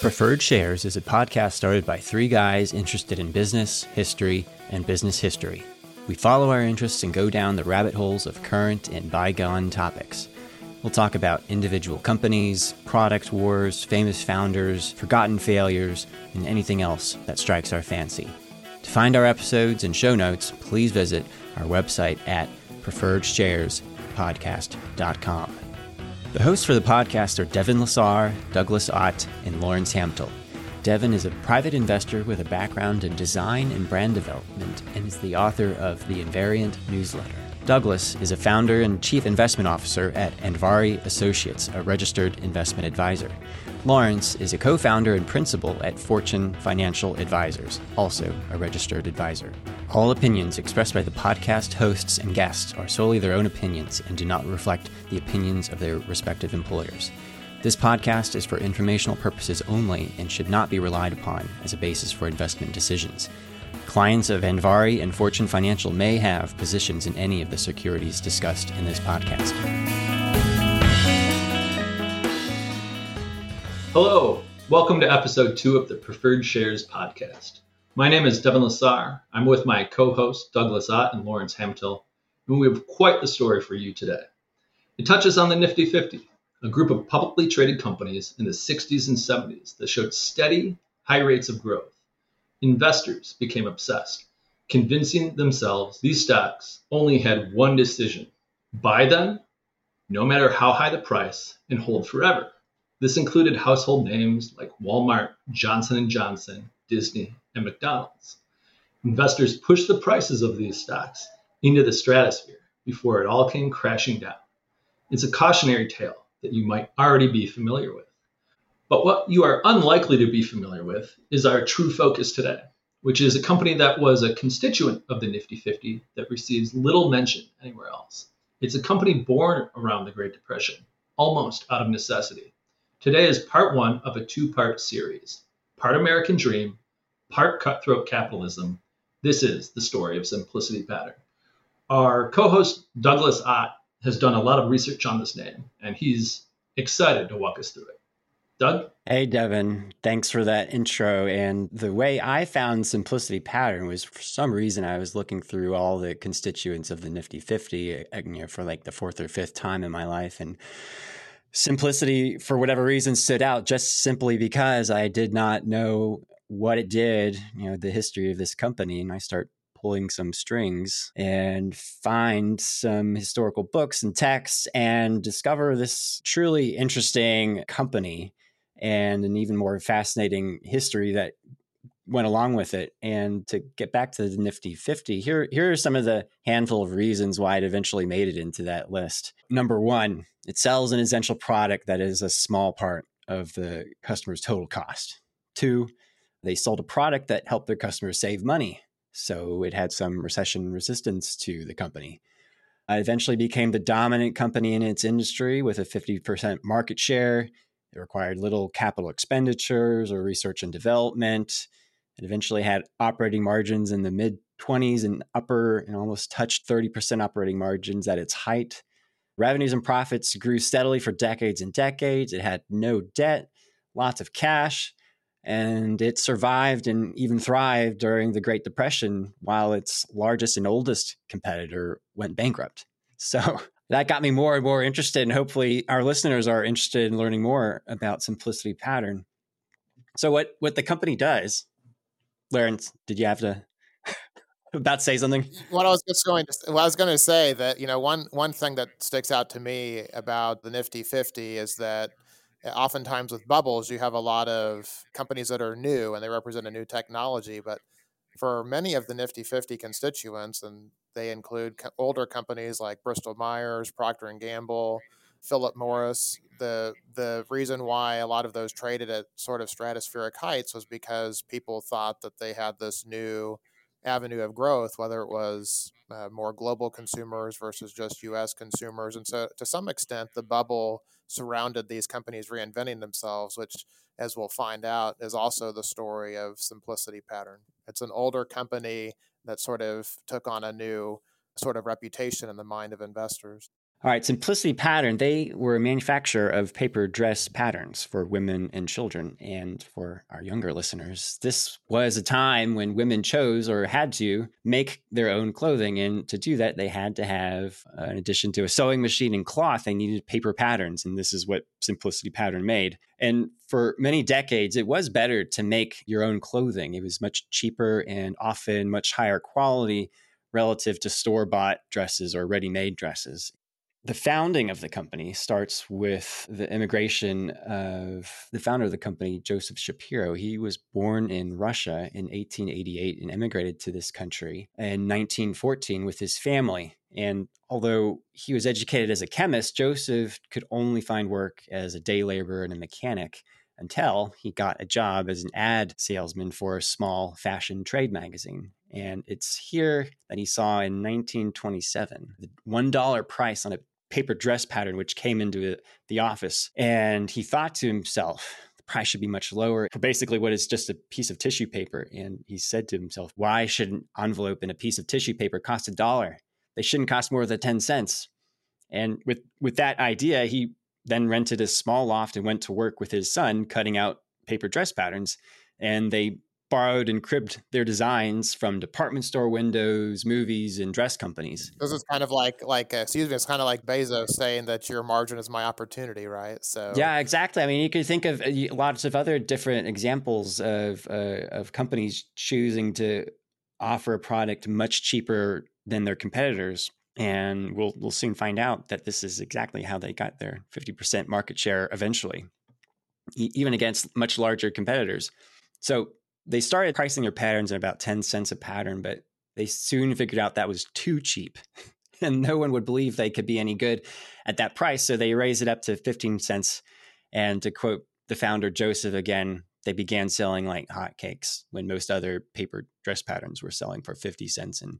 Preferred Shares is a podcast started by three guys interested in business, history, and business history. We follow our interests and go down the rabbit holes of current and bygone topics. We'll talk about individual companies, product wars, famous founders, forgotten failures, and anything else that strikes our fancy. To find our episodes and show notes, please visit our website at preferredsharespodcast.com. The hosts for the podcast are Devin LaSarre, Douglas Ott, and Lawrence Hamtil. Devin is a private investor with a background in design and brand development and is the author of the Invariant newsletter. Douglas is a founder and chief investment officer at Andvari Associates, a registered investment advisor. Lawrence is a co founder and principal at Fortune Financial Advisors, also a registered advisor. All opinions expressed by the podcast hosts and guests are solely their own opinions and do not reflect the opinions of their respective employers. This podcast is for informational purposes only and should not be relied upon as a basis for investment decisions. Clients of Andvari and Fortune Financial may have positions in any of the securities discussed in this podcast. Hello, welcome to episode two of the Preferred Shares podcast. My name is Devin LaSarre. I'm with my co hosts Douglas Ott and Lawrence Hamtil, and we have quite the story for you today. It touches on the Nifty 50, a group of publicly traded companies in the 60s and 70s that showed steady, high rates of growth investors became obsessed, convincing themselves these stocks only had one decision buy them, no matter how high the price, and hold forever. This included household names like Walmart, Johnson & Johnson, Disney, and McDonald's. Investors pushed the prices of these stocks into the stratosphere before it all came crashing down. It's a cautionary tale that you might already be familiar with. But what you are unlikely to be familiar with is our true focus today, which is a company that was a constituent of the Nifty 50 that receives little mention anywhere else. It's a company born around the Great Depression, almost out of necessity. Today is part one of a two part series part American Dream, part cutthroat capitalism. This is the story of Simplicity Pattern. Our co host, Douglas Ott, has done a lot of research on this name, and he's excited to walk us through it. Doug? Hey, Devin. Thanks for that intro. And the way I found Simplicity Pattern was for some reason I was looking through all the constituents of the Nifty 50 uh, you know, for like the fourth or fifth time in my life. And Simplicity, for whatever reason, stood out just simply because I did not know what it did, you know, the history of this company. And I start pulling some strings and find some historical books and texts and discover this truly interesting company and an even more fascinating history that went along with it. And to get back to the Nifty 50, here, here are some of the handful of reasons why it eventually made it into that list. Number one, it sells an essential product that is a small part of the customer's total cost. Two, they sold a product that helped their customers save money. So it had some recession resistance to the company. It eventually became the dominant company in its industry with a 50% market share it required little capital expenditures or research and development. It eventually had operating margins in the mid 20s and upper and almost touched 30% operating margins at its height. Revenues and profits grew steadily for decades and decades. It had no debt, lots of cash, and it survived and even thrived during the Great Depression while its largest and oldest competitor went bankrupt. So that got me more and more interested. And hopefully, our listeners are interested in learning more about Simplicity Pattern. So, what what the company does, Lawrence? Did you have to about say something? What I was just going to, well, I was going to say that you know one one thing that sticks out to me about the Nifty Fifty is that oftentimes with bubbles you have a lot of companies that are new and they represent a new technology, but for many of the Nifty 50 constituents, and they include older companies like Bristol Myers, Procter and Gamble, Philip Morris. The the reason why a lot of those traded at sort of stratospheric heights was because people thought that they had this new avenue of growth, whether it was uh, more global consumers versus just U.S. consumers, and so to some extent, the bubble surrounded these companies reinventing themselves, which, as we'll find out, is also the story of Simplicity Pattern. It's an older company that sort of took on a new sort of reputation in the mind of investors. All right, Simplicity Pattern, they were a manufacturer of paper dress patterns for women and children. And for our younger listeners, this was a time when women chose or had to make their own clothing. And to do that, they had to have, uh, in addition to a sewing machine and cloth, they needed paper patterns. And this is what Simplicity Pattern made. And for many decades, it was better to make your own clothing. It was much cheaper and often much higher quality relative to store bought dresses or ready made dresses the founding of the company starts with the immigration of the founder of the company, Joseph Shapiro. He was born in Russia in 1888 and immigrated to this country in 1914 with his family. And although he was educated as a chemist, Joseph could only find work as a day laborer and a mechanic until he got a job as an ad salesman for a small fashion trade magazine. And it's here that he saw in 1927 the $1 price on a paper dress pattern, which came into the office. And he thought to himself, the price should be much lower for basically what is just a piece of tissue paper. And he said to himself, why should an envelope and a piece of tissue paper cost a dollar? They shouldn't cost more than 10 cents. And with, with that idea, he then rented a small loft and went to work with his son cutting out paper dress patterns. And they borrowed and cribbed their designs from department store windows, movies, and dress companies. This is kind of like like uh, excuse me, it's kind of like Bezos saying that your margin is my opportunity, right? So yeah, exactly. I mean, you could think of uh, lots of other different examples of uh, of companies choosing to offer a product much cheaper than their competitors. And we'll we'll soon find out that this is exactly how they got their 50% market share eventually, e- even against much larger competitors. So they started pricing their patterns at about 10 cents a pattern, but they soon figured out that was too cheap. and no one would believe they could be any good at that price. So they raised it up to 15 cents. And to quote the founder, Joseph, again, they began selling like hotcakes when most other paper dress patterns were selling for 50 cents and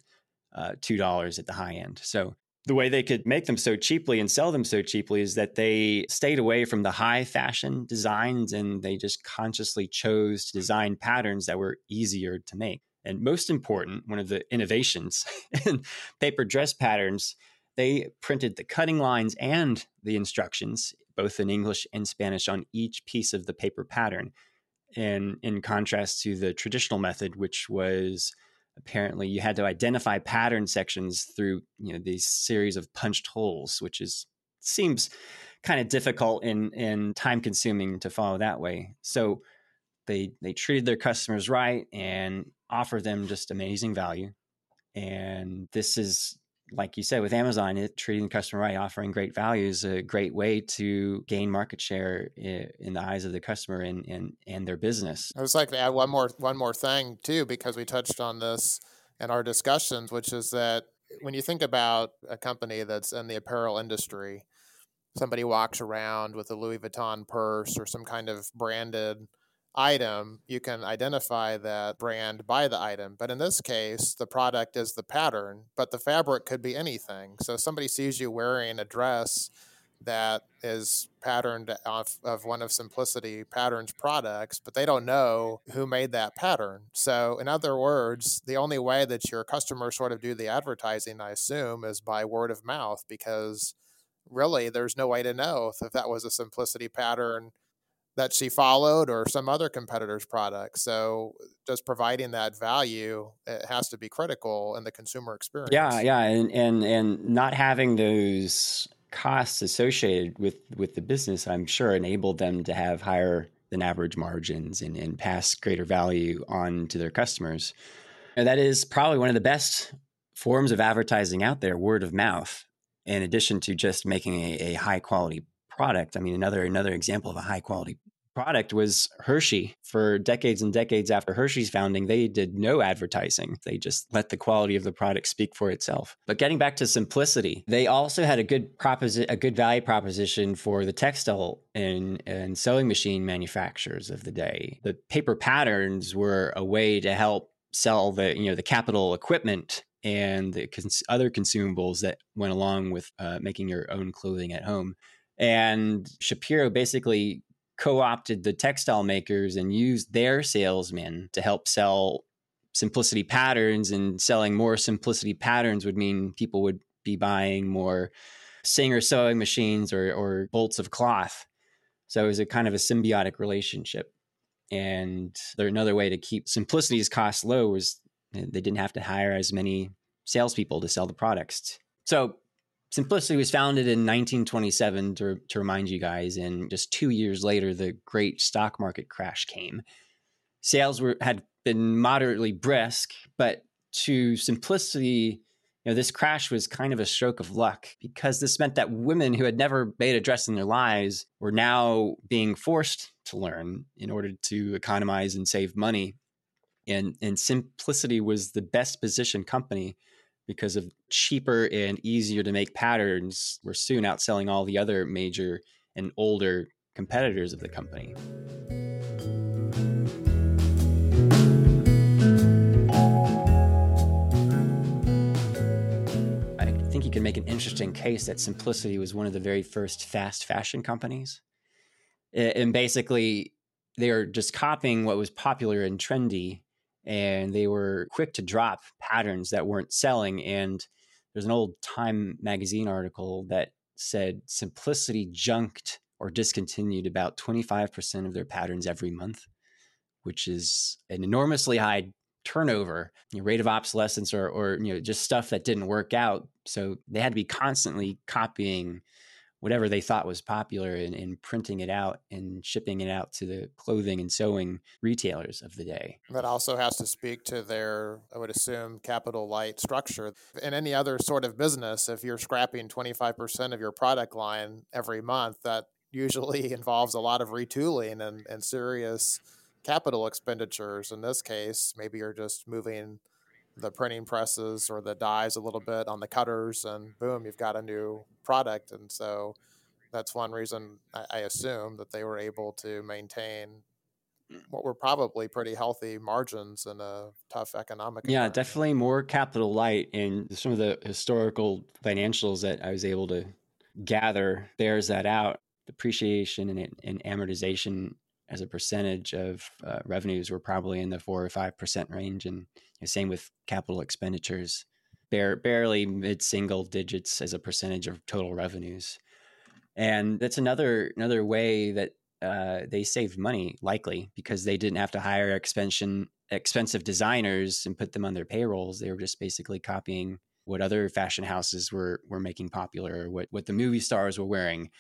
uh, $2 at the high end. So the way they could make them so cheaply and sell them so cheaply is that they stayed away from the high fashion designs and they just consciously chose to design patterns that were easier to make. And most important, one of the innovations in paper dress patterns, they printed the cutting lines and the instructions, both in English and Spanish, on each piece of the paper pattern. And in contrast to the traditional method, which was apparently you had to identify pattern sections through you know these series of punched holes which is seems kind of difficult and and time consuming to follow that way. So they they treated their customers right and offered them just amazing value. And this is like you said with Amazon, it treating the customer right, offering great value is a great way to gain market share in the eyes of the customer and and and their business. I was like to add one more one more thing too, because we touched on this in our discussions, which is that when you think about a company that's in the apparel industry, somebody walks around with a Louis Vuitton purse or some kind of branded item, you can identify that brand by the item. But in this case, the product is the pattern, but the fabric could be anything. So somebody sees you wearing a dress that is patterned off of one of Simplicity Patterns products, but they don't know who made that pattern. So, in other words, the only way that your customers sort of do the advertising, I assume, is by word of mouth because really there's no way to know if that was a Simplicity pattern that she followed or some other competitor's product. So just providing that value it has to be critical in the consumer experience. Yeah, yeah, and and and not having those costs associated with with the business, I'm sure enabled them to have higher than average margins and, and pass greater value on to their customers. And that is probably one of the best forms of advertising out there, word of mouth, in addition to just making a, a high quality product. I mean, another another example of a high quality product was Hershey. For decades and decades after Hershey's founding, they did no advertising. They just let the quality of the product speak for itself. But getting back to simplicity, they also had a good proposi- a good value proposition for the textile and, and sewing machine manufacturers of the day. The paper patterns were a way to help sell the you know the capital equipment and the cons- other consumables that went along with uh, making your own clothing at home. And Shapiro basically co opted the textile makers and used their salesmen to help sell simplicity patterns. And selling more simplicity patterns would mean people would be buying more Singer sewing machines or, or bolts of cloth. So it was a kind of a symbiotic relationship. And there, another way to keep Simplicity's costs low was they didn't have to hire as many salespeople to sell the products. So Simplicity was founded in 1927 to, to remind you guys, and just two years later, the great stock market crash came. Sales were had been moderately brisk, but to Simplicity, you know, this crash was kind of a stroke of luck because this meant that women who had never made a dress in their lives were now being forced to learn in order to economize and save money. And, and Simplicity was the best positioned company because of cheaper and easier to make patterns were soon outselling all the other major and older competitors of the company. I think you can make an interesting case that Simplicity was one of the very first fast fashion companies. And basically, they were just copying what was popular and trendy and they were quick to drop patterns that weren't selling. And there's an old Time magazine article that said Simplicity junked or discontinued about 25% of their patterns every month, which is an enormously high turnover, you know, rate of obsolescence, or, or you know just stuff that didn't work out. So they had to be constantly copying whatever they thought was popular and, and, printing it out and shipping it out to the clothing and sewing retailers of the day. That also has to speak to their, I would assume, capital light structure. In any other sort of business, if you're scrapping 25% of your product line every month, that usually involves a lot of retooling and, and serious capital expenditures. In this case, maybe you're just moving the printing presses or the dies a little bit on the cutters, and boom, you've got a new product. And so that's one reason I, I assume that they were able to maintain what were probably pretty healthy margins in a tough economic yeah definitely more capital light and some of the historical financials that i was able to gather bears that out depreciation and, and amortization as a percentage of uh, revenues were probably in the four or five percent range and the same with capital expenditures, bare, barely mid single digits as a percentage of total revenues. And that's another another way that uh, they saved money, likely because they didn't have to hire expension expensive designers and put them on their payrolls. They were just basically copying what other fashion houses were were making popular, what what the movie stars were wearing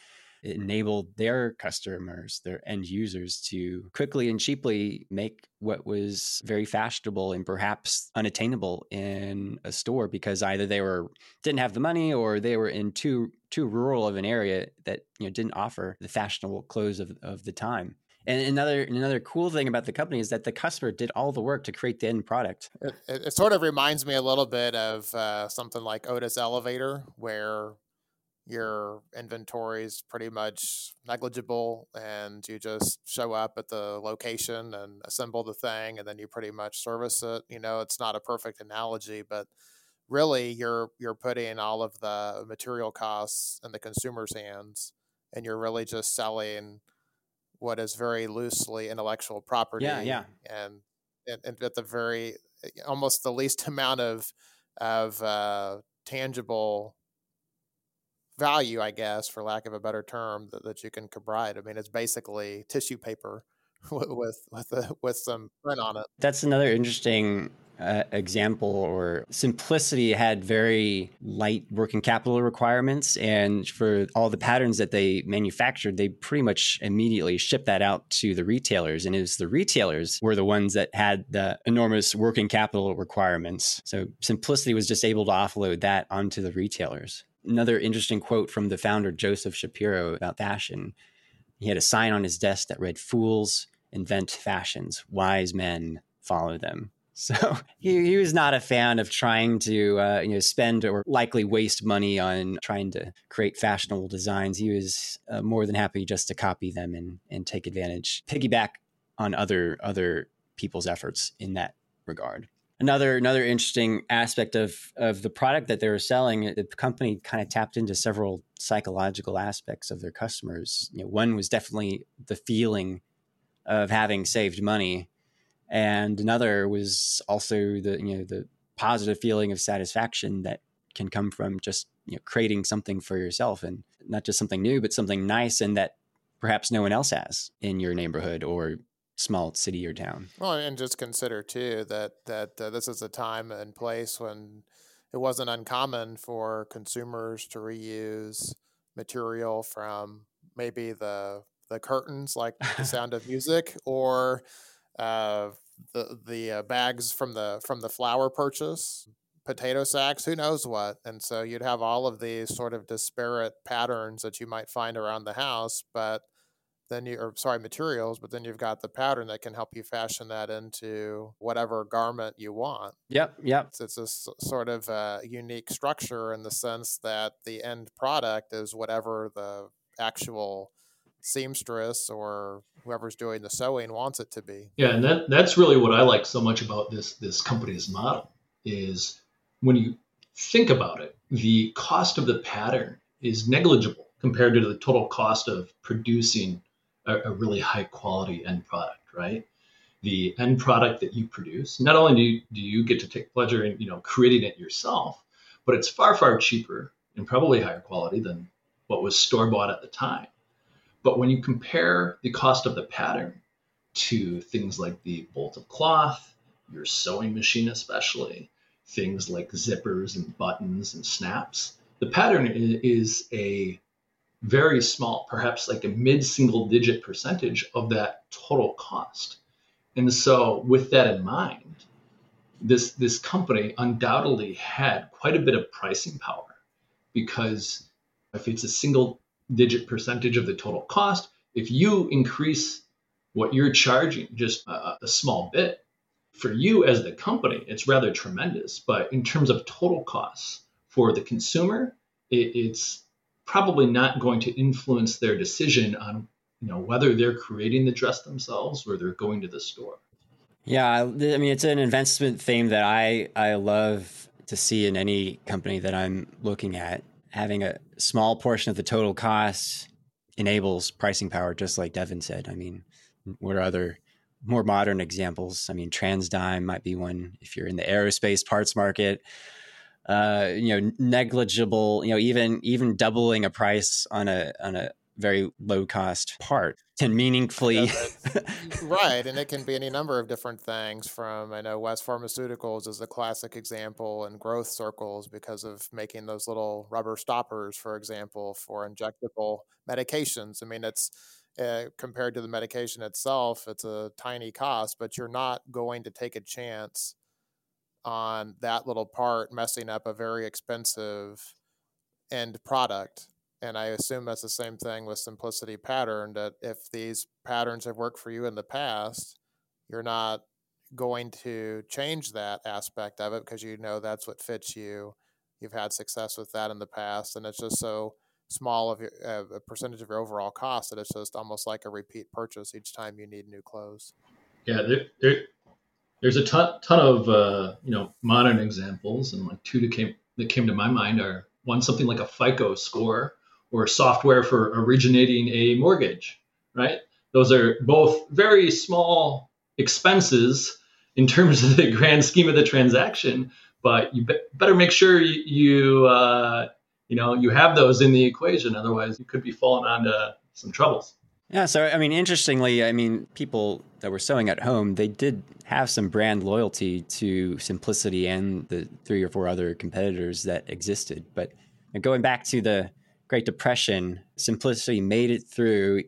enabled their customers, their end users to quickly and cheaply make what was very fashionable and perhaps unattainable in a store because either they were didn't have the money or they were in too too rural of an area that you know didn't offer the fashionable clothes of, of the time. And another another cool thing about the company is that the customer did all the work to create the end product. It, it, it sort of reminds me a little bit of uh, something like Otis Elevator, where your inventory is pretty much negligible and you just show up at the location and assemble the thing and then you pretty much service it you know it's not a perfect analogy but really you're you're putting all of the material costs in the consumer's hands and you're really just selling what is very loosely intellectual property yeah yeah. and and, and at the very almost the least amount of of uh, tangible value, I guess, for lack of a better term, that, that you can provide. I mean, it's basically tissue paper with with a, with some print on it. That's another interesting uh, example or simplicity had very light working capital requirements and for all the patterns that they manufactured they pretty much immediately shipped that out to the retailers and it was the retailers were the ones that had the enormous working capital requirements so simplicity was just able to offload that onto the retailers another interesting quote from the founder, Joseph Shapiro, about fashion. He had a sign on his desk that read, Fools invent fashions, wise men follow them. So he, he was not a fan of trying to uh, you know spend or likely waste money on trying to create fashionable designs. He was uh, more than happy just to copy them and and take advantage, piggyback on other other people's efforts in that regard another another interesting aspect of of the product that they were selling the company kind of tapped into several psychological aspects of their customers. You know, one was definitely the feeling of having saved money and another was also the you know the positive feeling of satisfaction that can come from just you know, creating something for yourself and not just something new, but something nice and that perhaps no one else has in your neighborhood or small city or town. Well, and just consider too that that uh, this is a time and place when it wasn't uncommon for consumers to reuse material from maybe the the curtains, like the Sound of Music, or uh, the the uh, bags from the from the flower purchase, potato sacks, who knows what. And so you'd have all of these sort of disparate patterns that you might find around the house, but then you or sorry materials but then you've got the pattern that can help you fashion that into whatever garment you want. Yep yep. It's, it's a sort of a unique structure in the sense that the end product is whatever the actual seamstress or whoever's doing the sewing wants it to be. Yeah and that that's really what i like so much about this this company's model is when you think about it the cost of the pattern is negligible compared to the total cost of producing a, a really high quality end product, right? The end product that you produce, not only do you, do you get to take pleasure in you know creating it yourself, but it's far far cheaper and probably higher quality than what was store bought at the time. But when you compare the cost of the pattern to things like the bolt of cloth, your sewing machine, especially, things like zippers and buttons and snaps, the pattern is a very small, perhaps like a mid single digit percentage of that total cost. And so, with that in mind, this, this company undoubtedly had quite a bit of pricing power because if it's a single digit percentage of the total cost, if you increase what you're charging just a, a small bit, for you as the company, it's rather tremendous. But in terms of total costs for the consumer, it, it's probably not going to influence their decision on you know whether they're creating the dress themselves or they're going to the store. Yeah, I mean it's an investment theme that I I love to see in any company that I'm looking at. Having a small portion of the total cost enables pricing power, just like Devin said. I mean, what are other more modern examples? I mean, TransDigm might be one if you're in the aerospace parts market uh, you know, negligible, you know, even even doubling a price on a on a very low cost part can meaningfully right and it can be any number of different things from i know west pharmaceuticals is a classic example in growth circles because of making those little rubber stoppers for example for injectable medications. I mean it's uh, compared to the medication itself it's a tiny cost but you're not going to take a chance on that little part messing up a very expensive end product. And I assume that's the same thing with simplicity pattern that if these patterns have worked for you in the past, you're not going to change that aspect of it because you know that's what fits you. You've had success with that in the past, and it's just so small of your, uh, a percentage of your overall cost that it's just almost like a repeat purchase each time you need new clothes. Yeah, there, there, there's a ton, ton of uh, you know modern examples, and like two that came that came to my mind are one something like a FICO score or software for originating a mortgage, right? Those are both very small expenses in terms of the grand scheme of the transaction, but you be- better make sure you you, uh, you know you have those in the equation, otherwise you could be falling onto some troubles. Yeah, so I mean, interestingly, I mean, people that were sewing at home, they did have some brand loyalty to Simplicity and the three or four other competitors that existed. But going back to the Great Depression, Simplicity made it through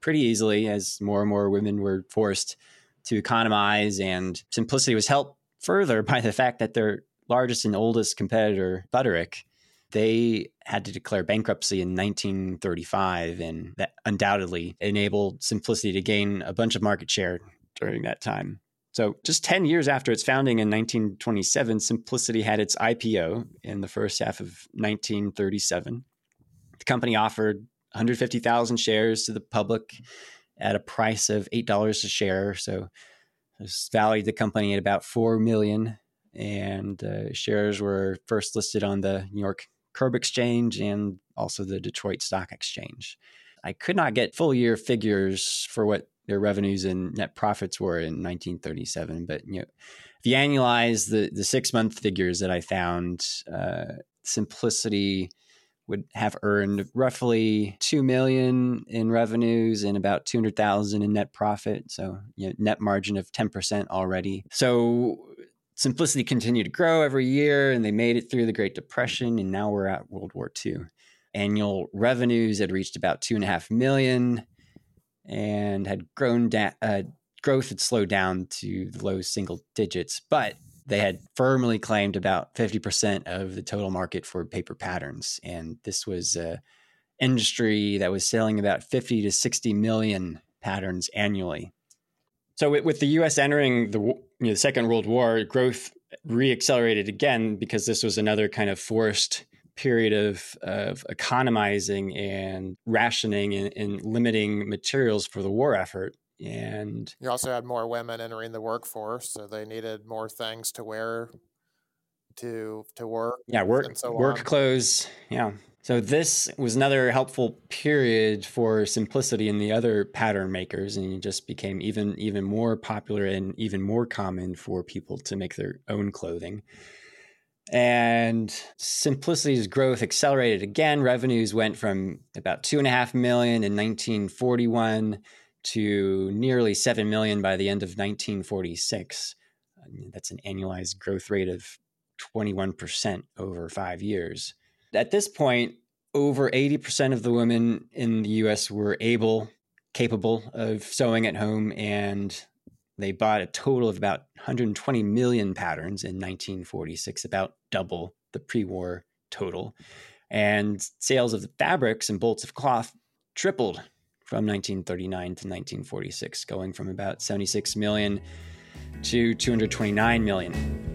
pretty easily as more and more women were forced to economize, and Simplicity was helped further by the fact that their largest and oldest competitor, Butterick, they had to declare bankruptcy in 1935, and that undoubtedly enabled Simplicity to gain a bunch of market share during that time. So, just 10 years after its founding in 1927, Simplicity had its IPO in the first half of 1937. The company offered 150,000 shares to the public at a price of $8 a share. So, this valued the company at about 4 million and uh, shares were first listed on the New York Curb Exchange and also the Detroit Stock Exchange. I could not get full year figures for what their revenues and net profits were in 1937, but you know, if you annualize the the six month figures that I found, uh, Simplicity would have earned roughly 2 million in revenues and about 200,000 in net profit so you know, net margin of 10% already so simplicity continued to grow every year and they made it through the great depression and now we're at world war ii annual revenues had reached about two and a half million and had grown da- uh, growth had slowed down to the low single digits but they had firmly claimed about 50% of the total market for paper patterns. And this was an industry that was selling about 50 to 60 million patterns annually. So, with the US entering the, you know, the Second World War, growth reaccelerated again because this was another kind of forced period of, of economizing and rationing and, and limiting materials for the war effort and you also had more women entering the workforce so they needed more things to wear to to work yeah work so work on. clothes yeah so this was another helpful period for simplicity and the other pattern makers and it just became even even more popular and even more common for people to make their own clothing and simplicity's growth accelerated again revenues went from about two and a half million in 1941 to nearly 7 million by the end of 1946. That's an annualized growth rate of 21% over five years. At this point, over 80% of the women in the US were able, capable of sewing at home, and they bought a total of about 120 million patterns in 1946, about double the pre war total. And sales of the fabrics and bolts of cloth tripled from 1939 to 1946, going from about 76 million to 229 million.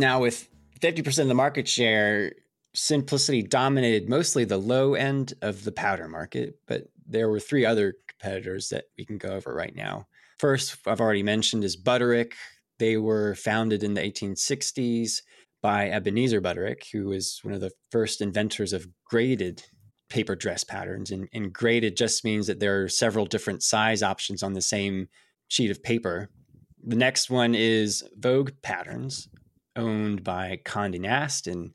Now, with 50% of the market share, Simplicity dominated mostly the low end of the powder market, but there were three other competitors that we can go over right now. First, I've already mentioned, is Butterick. They were founded in the 1860s by Ebenezer Butterick, who was one of the first inventors of graded paper dress patterns. And, and graded just means that there are several different size options on the same sheet of paper. The next one is Vogue Patterns, owned by Condé Nast, and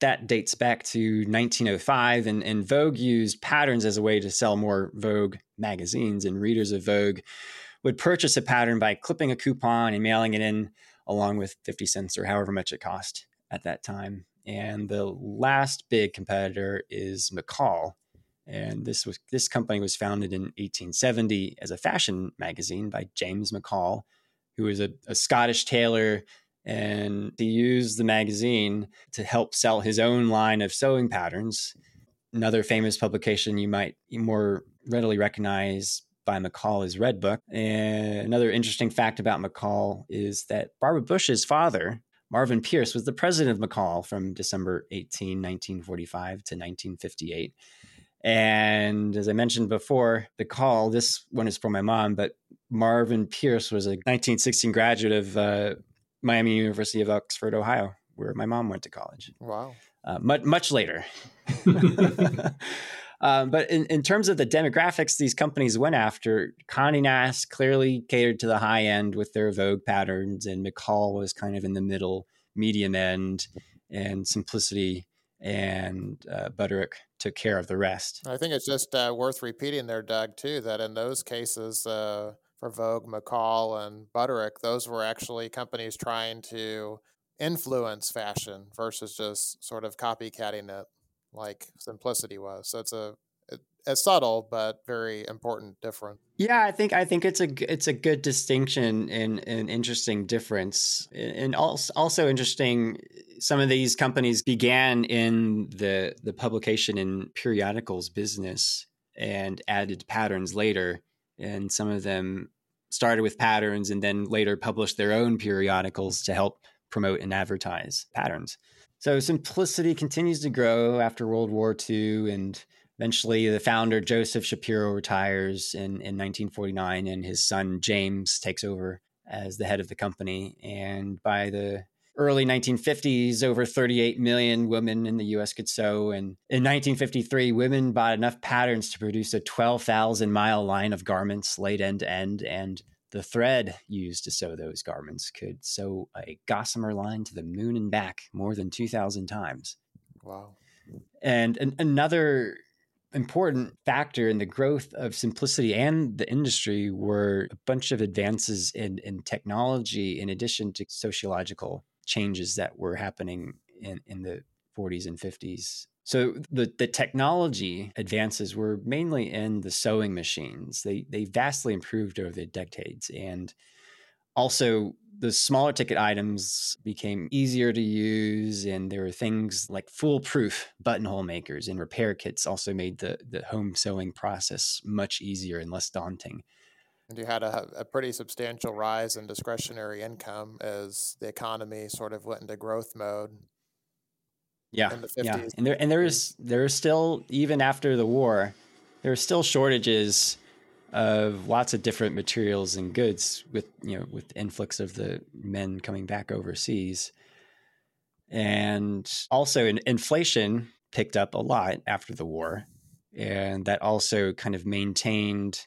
that dates back to 1905. And, and Vogue used patterns as a way to sell more Vogue magazines, and readers of Vogue would purchase a pattern by clipping a coupon and mailing it in along with 50 cents or however much it cost at that time. And the last big competitor is McCall. And this was this company was founded in 1870 as a fashion magazine by James McCall, who was a, a Scottish tailor and he used the magazine to help sell his own line of sewing patterns. Another famous publication you might more readily recognize by McCall is Red Book. And another interesting fact about McCall is that Barbara Bush's father, Marvin Pierce, was the president of McCall from December 18, 1945 to 1958. And as I mentioned before, the call, this one is for my mom, but Marvin Pierce was a 1916 graduate of uh, Miami University of Oxford, Ohio, where my mom went to college. Wow. Uh, much, much later. Um, but in, in terms of the demographics these companies went after, Condé Nast clearly catered to the high end with their Vogue patterns, and McCall was kind of in the middle, medium end, and Simplicity and uh, Butterick took care of the rest. I think it's just uh, worth repeating there, Doug, too, that in those cases uh, for Vogue, McCall, and Butterick, those were actually companies trying to influence fashion versus just sort of copycatting it like simplicity was. So it's a a subtle but very important difference. Yeah, I think I think it's a it's a good distinction and an interesting difference, and also interesting. Some of these companies began in the the publication and periodicals business and added patterns later, and some of them started with patterns and then later published their own periodicals to help promote and advertise patterns. So simplicity continues to grow after World War II, and eventually the founder Joseph Shapiro retires in, in 1949, and his son James takes over as the head of the company. And by the early 1950s, over 38 million women in the US could sew. And in 1953, women bought enough patterns to produce a 12,000 mile line of garments laid end to end. And the thread used to sew those garments could sew a gossamer line to the moon and back more than 2,000 times. Wow. And an- another important factor in the growth of simplicity and the industry were a bunch of advances in, in technology in addition to sociological changes that were happening in, in the 40s and 50s. So the, the technology advances were mainly in the sewing machines. They they vastly improved over the decades and also the smaller ticket items became easier to use and there were things like foolproof buttonhole makers and repair kits also made the, the home sewing process much easier and less daunting and you had a, a pretty substantial rise in discretionary income as the economy sort of went into growth mode yeah yeah and there and there is there is still even after the war there are still shortages of lots of different materials and goods with you know with influx of the men coming back overseas. And also in, inflation picked up a lot after the war and that also kind of maintained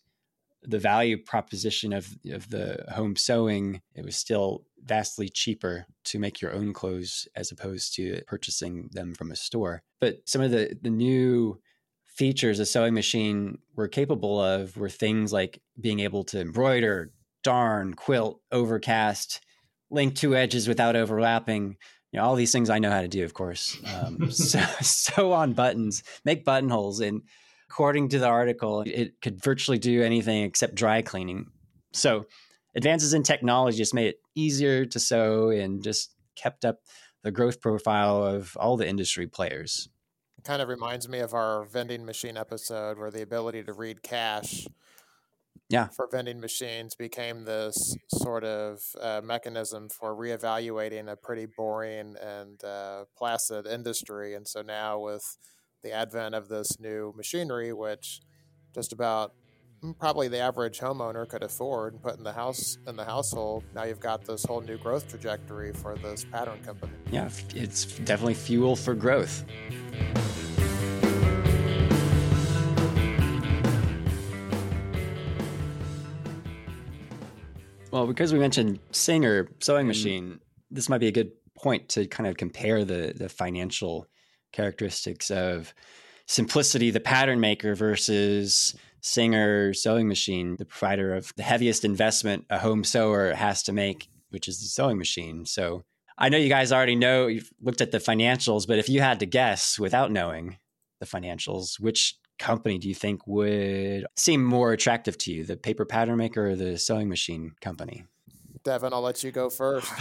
the value proposition of of the home sewing it was still vastly cheaper to make your own clothes as opposed to purchasing them from a store but some of the the new features a sewing machine were capable of were things like being able to embroider, darn, quilt, overcast, link two edges without overlapping. You know, all these things I know how to do, of course. Um, sew, sew on buttons, make buttonholes, and according to the article, it could virtually do anything except dry cleaning. So, advances in technology just made it easier to sew and just kept up the growth profile of all the industry players It kind of reminds me of our vending machine episode where the ability to read cash yeah. for vending machines became this sort of uh, mechanism for reevaluating a pretty boring and uh, placid industry. And so now, with the advent of this new machinery, which just about mm, probably the average homeowner could afford and put in the house in the household, now you've got this whole new growth trajectory for this pattern company. Yeah, it's definitely fuel for growth. Well, because we mentioned Singer sewing mm-hmm. machine, this might be a good point to kind of compare the the financial characteristics of simplicity, the pattern maker, versus Singer sewing machine, the provider of the heaviest investment a home sewer has to make, which is the sewing machine. So I know you guys already know you've looked at the financials, but if you had to guess without knowing the financials, which company do you think would seem more attractive to you, the paper pattern maker or the sewing machine company? Devin, I'll let you go first.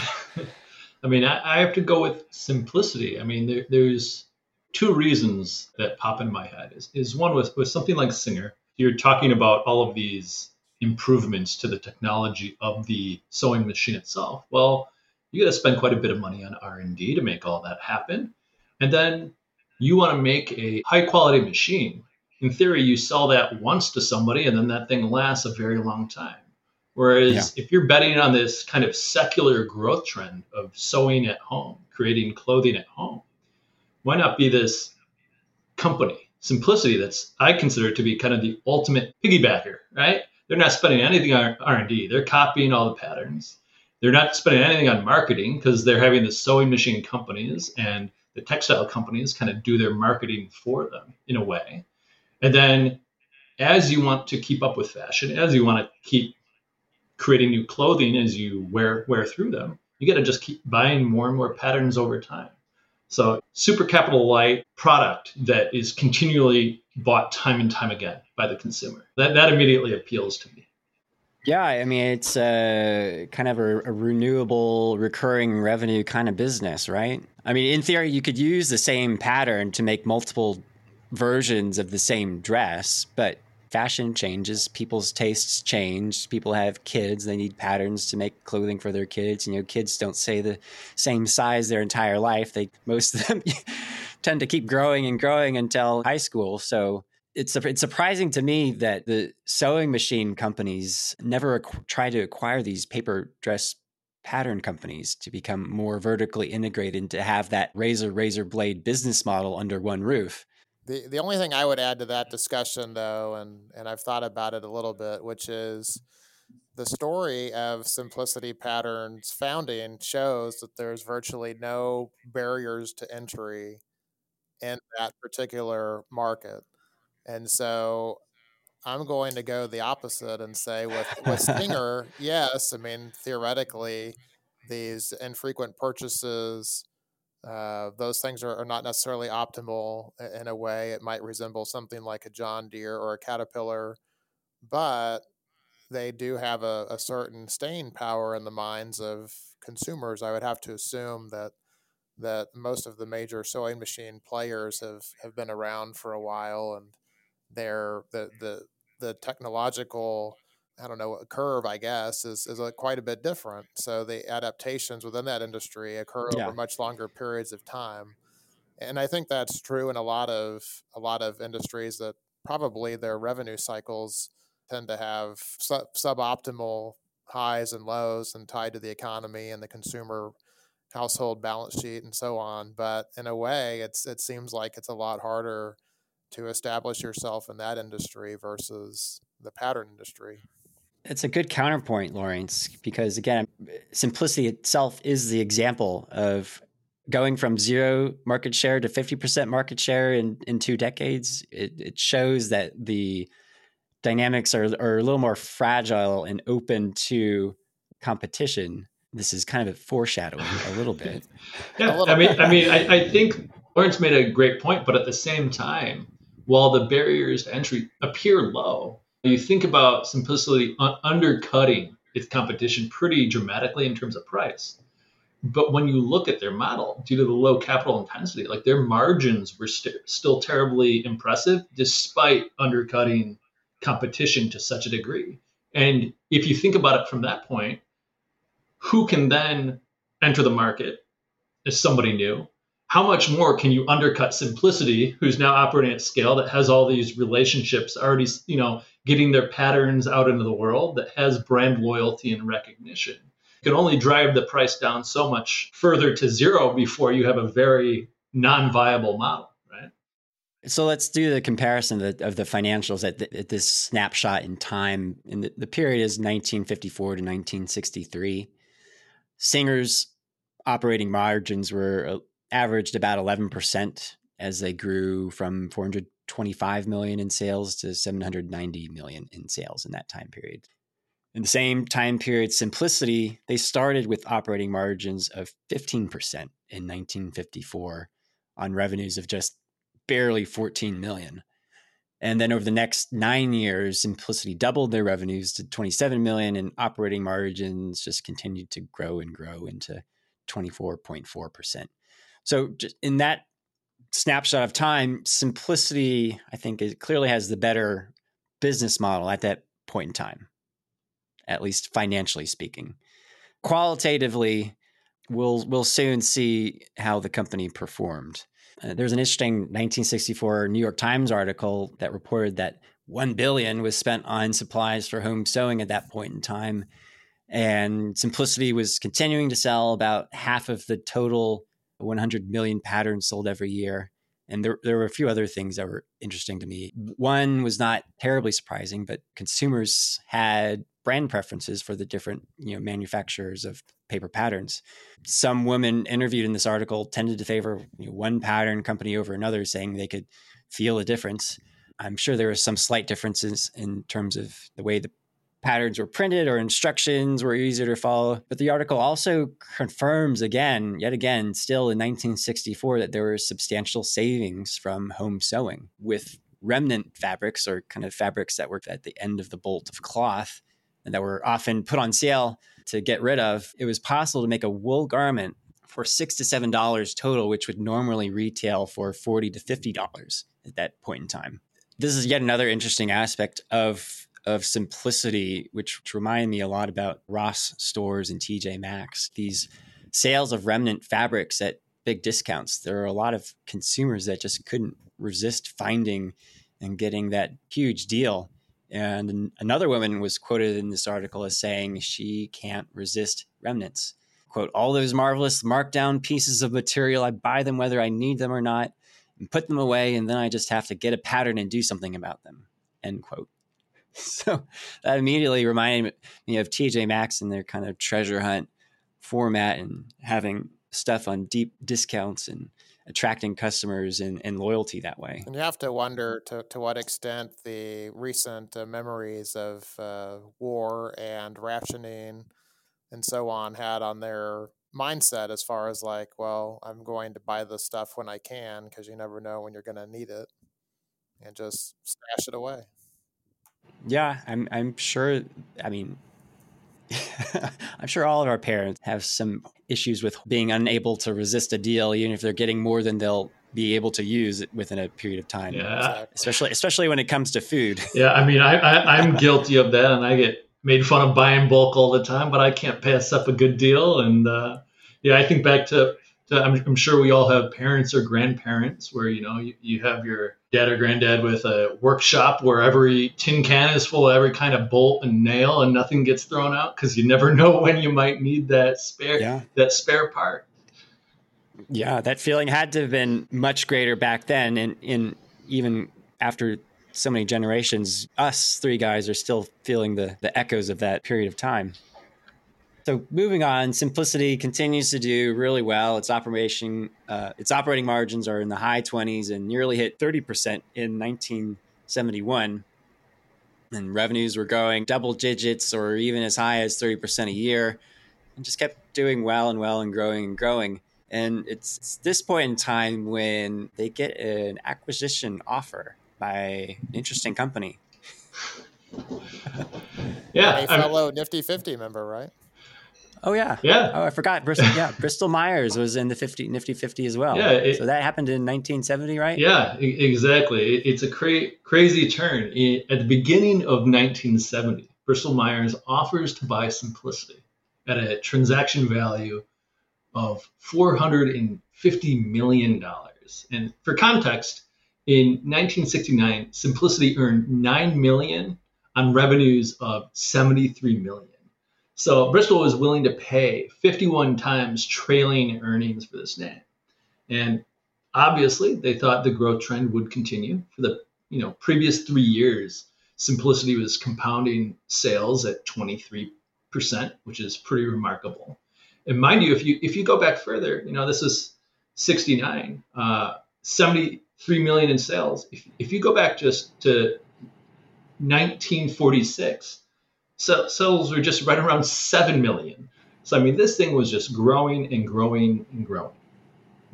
I mean, I, I, have to go with simplicity. I mean, there, there's two reasons that pop in my head. Is, is one with, with something like Singer, you're talking about all of these improvements to the technology of the sewing machine itself. Well, you got to spend quite a bit of money on r&d to make all that happen and then you want to make a high quality machine in theory you sell that once to somebody and then that thing lasts a very long time whereas yeah. if you're betting on this kind of secular growth trend of sewing at home creating clothing at home why not be this company simplicity that's i consider to be kind of the ultimate piggybacker right they're not spending anything on r&d they're copying all the patterns they're not spending anything on marketing because they're having the sewing machine companies and the textile companies kind of do their marketing for them in a way. And then as you want to keep up with fashion, as you want to keep creating new clothing as you wear wear through them, you got to just keep buying more and more patterns over time. So super capital light product that is continually bought time and time again by the consumer. That that immediately appeals to me. Yeah, I mean it's a kind of a, a, renewable, recurring revenue kind of business, right? I mean, in theory, you could use the same pattern to make multiple versions of the same dress, but fashion changes, people's tastes change. People have kids; they need patterns to make clothing for their kids. You know, kids don't stay the same size their entire life. They most of them tend to keep growing and growing until high school. So it's it's surprising to me that the sewing machine companies never try to acquire these paper dress pattern companies to become more vertically integrated and to have that razor razor blade business model under one roof. The the only thing I would add to that discussion though, and and I've thought about it a little bit, which is the story of Simplicity Patterns founding shows that there's virtually no barriers to entry in that particular market. And so I'm going to go the opposite and say with, with Singer, yes, I mean, theoretically, these infrequent purchases, uh, those things are, are, not necessarily optimal in a way. It might resemble something like a John Deere or a Caterpillar, but they do have a, a certain staying power in the minds of consumers. I would have to assume that that most of the major sewing machine players have, have been around for a while and they're the the the technological I don't know a curve I guess is is a, quite a bit different. So the adaptations within that industry occur yeah. over much longer periods of time, and I think that's true in a lot of a lot of industries that probably their revenue cycles tend to have sub- suboptimal highs and lows and tied to the economy and the consumer household balance sheet and so on. But in a way, it's it seems like it's a lot harder to establish yourself in that industry versus the pattern industry. It's a good counterpoint, Lawrence, because again, simplicity itself is the example of going from zero market share to 50% market share in, in two decades. It, it shows that the dynamics are, are a little more fragile and open to competition this is kind of a foreshadowing a little bit. yeah, little I mean, I mean, I, I think Lawrence made a great point, but at the same time, while the barriers to entry appear low, you think about simplicity undercutting its competition pretty dramatically in terms of price. But when you look at their model, due to the low capital intensity, like their margins were st- still terribly impressive despite undercutting competition to such a degree. And if you think about it from that point, who can then enter the market as somebody new? How much more can you undercut Simplicity, who's now operating at scale, that has all these relationships already, you know, getting their patterns out into the world, that has brand loyalty and recognition? You can only drive the price down so much further to zero before you have a very non-viable model. right? So let's do the comparison of the, of the financials at, the, at, this snapshot in time. And the, the period is 1954 to 1963. Singer's operating margins were uh, averaged about 11% as they grew from 425 million in sales to 790 million in sales in that time period. In the same time period, Simplicity, they started with operating margins of 15% in 1954 on revenues of just barely 14 million. And then over the next nine years, Simplicity doubled their revenues to 27 million, and operating margins just continued to grow and grow into 24.4%. So, just in that snapshot of time, Simplicity, I think, it clearly has the better business model at that point in time, at least financially speaking. Qualitatively, we'll we'll soon see how the company performed. Uh, there's an interesting 1964 New York Times article that reported that 1 billion was spent on supplies for home sewing at that point in time and Simplicity was continuing to sell about half of the total 100 million patterns sold every year. And there, there were a few other things that were interesting to me. One was not terribly surprising, but consumers had brand preferences for the different you know manufacturers of paper patterns. Some women interviewed in this article tended to favor you know, one pattern company over another, saying they could feel a difference. I'm sure there were some slight differences in terms of the way the patterns were printed or instructions were easier to follow. But the article also confirms again, yet again, still in 1964, that there were substantial savings from home sewing with remnant fabrics or kind of fabrics that were at the end of the bolt of cloth and that were often put on sale to get rid of. It was possible to make a wool garment for six to seven dollars total, which would normally retail for forty to fifty dollars at that point in time. This is yet another interesting aspect of of simplicity, which, which reminded me a lot about Ross stores and TJ Maxx. These sales of remnant fabrics at big discounts. There are a lot of consumers that just couldn't resist finding and getting that huge deal And another woman was quoted in this article as saying she can't resist remnants. Quote, all those marvelous markdown pieces of material, I buy them whether I need them or not and put them away. And then I just have to get a pattern and do something about them. End quote. So that immediately reminded me of TJ Maxx and their kind of treasure hunt format and having stuff on deep discounts and attracting customers and, and loyalty that way. And you have to wonder to, to what extent the recent uh, memories of uh, war and rationing and so on had on their mindset as far as like, well, I'm going to buy this stuff when I can because you never know when you're going to need it and just stash it away. Yeah, I'm I'm sure I mean I'm sure all of our parents have some issues with being unable to resist a deal, even if they're getting more than they'll be able to use within a period of time. Yeah. Especially, especially when it comes to food. Yeah. I mean, I, I, I'm guilty of that and I get made fun of buying bulk all the time, but I can't pass up a good deal. And, uh, yeah, I think back to I'm, I'm, sure we all have parents or grandparents where you know you, you, have your dad or granddad with a workshop where every tin can is full of every kind of bolt and nail and nothing gets thrown out because you never know when you might need that spare yeah. that spare part yeah that feeling had to have been much greater back then and in even after so many generations us three guys are still feeling the the echoes of that period of time so moving on, Simplicity continues to do really well. Its operation, uh, its operating margins are in the high 20s and nearly hit 30% in 1971. And revenues were growing double digits or even as high as 30% a year, and just kept doing well and well and growing and growing. And it's, it's this point in time when they get an acquisition offer by an interesting company. yeah, a fellow Nifty 50 member, right? Oh yeah, yeah. Oh, I forgot. Bristol, yeah, Bristol Myers was in the 50, Nifty Fifty as well. Yeah, it, so that happened in 1970, right? Yeah, exactly. it's a cra- crazy turn. at the beginning of 1970, Bristol Myers offers to buy Simplicity at a transaction value of 450 million dollars. And for context, in 1969, Simplicity earned nine million on revenues of 73 million. So Bristol was willing to pay 51 times trailing earnings for this name. And obviously, they thought the growth trend would continue. For the you know previous three years, Simplicity was compounding sales at 23%, which is pretty remarkable. And mind you, if you if you go back further, you know this is 69, uh, 73 million in sales. If, if you go back just to 1946, so sales were just right around 7 million. So, I mean, this thing was just growing and growing and growing.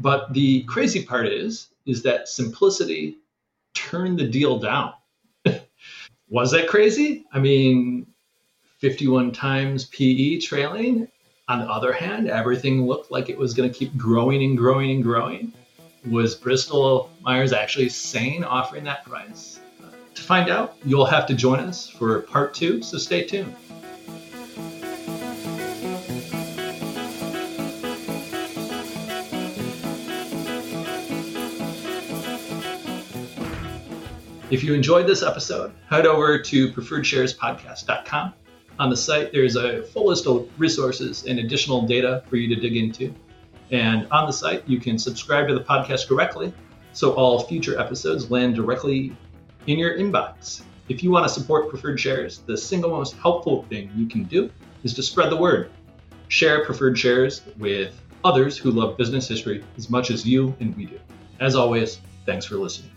But the crazy part is, is that simplicity turned the deal down. was that crazy? I mean, 51 times PE trailing. On the other hand, everything looked like it was going to keep growing and growing and growing. Was Bristol Myers actually sane offering that price? To find out, you'll have to join us for part two, so stay tuned. If you enjoyed this episode, head over to preferredsharespodcast.com. On the site, there's a full list of resources and additional data for you to dig into. And on the site, you can subscribe to the podcast directly so all future episodes land directly in your inbox. If you want to support Preferred Shares, the single most helpful thing you can do is to spread the word. Share Preferred Shares with others who love business history as much as you and we do. As always, thanks for listening.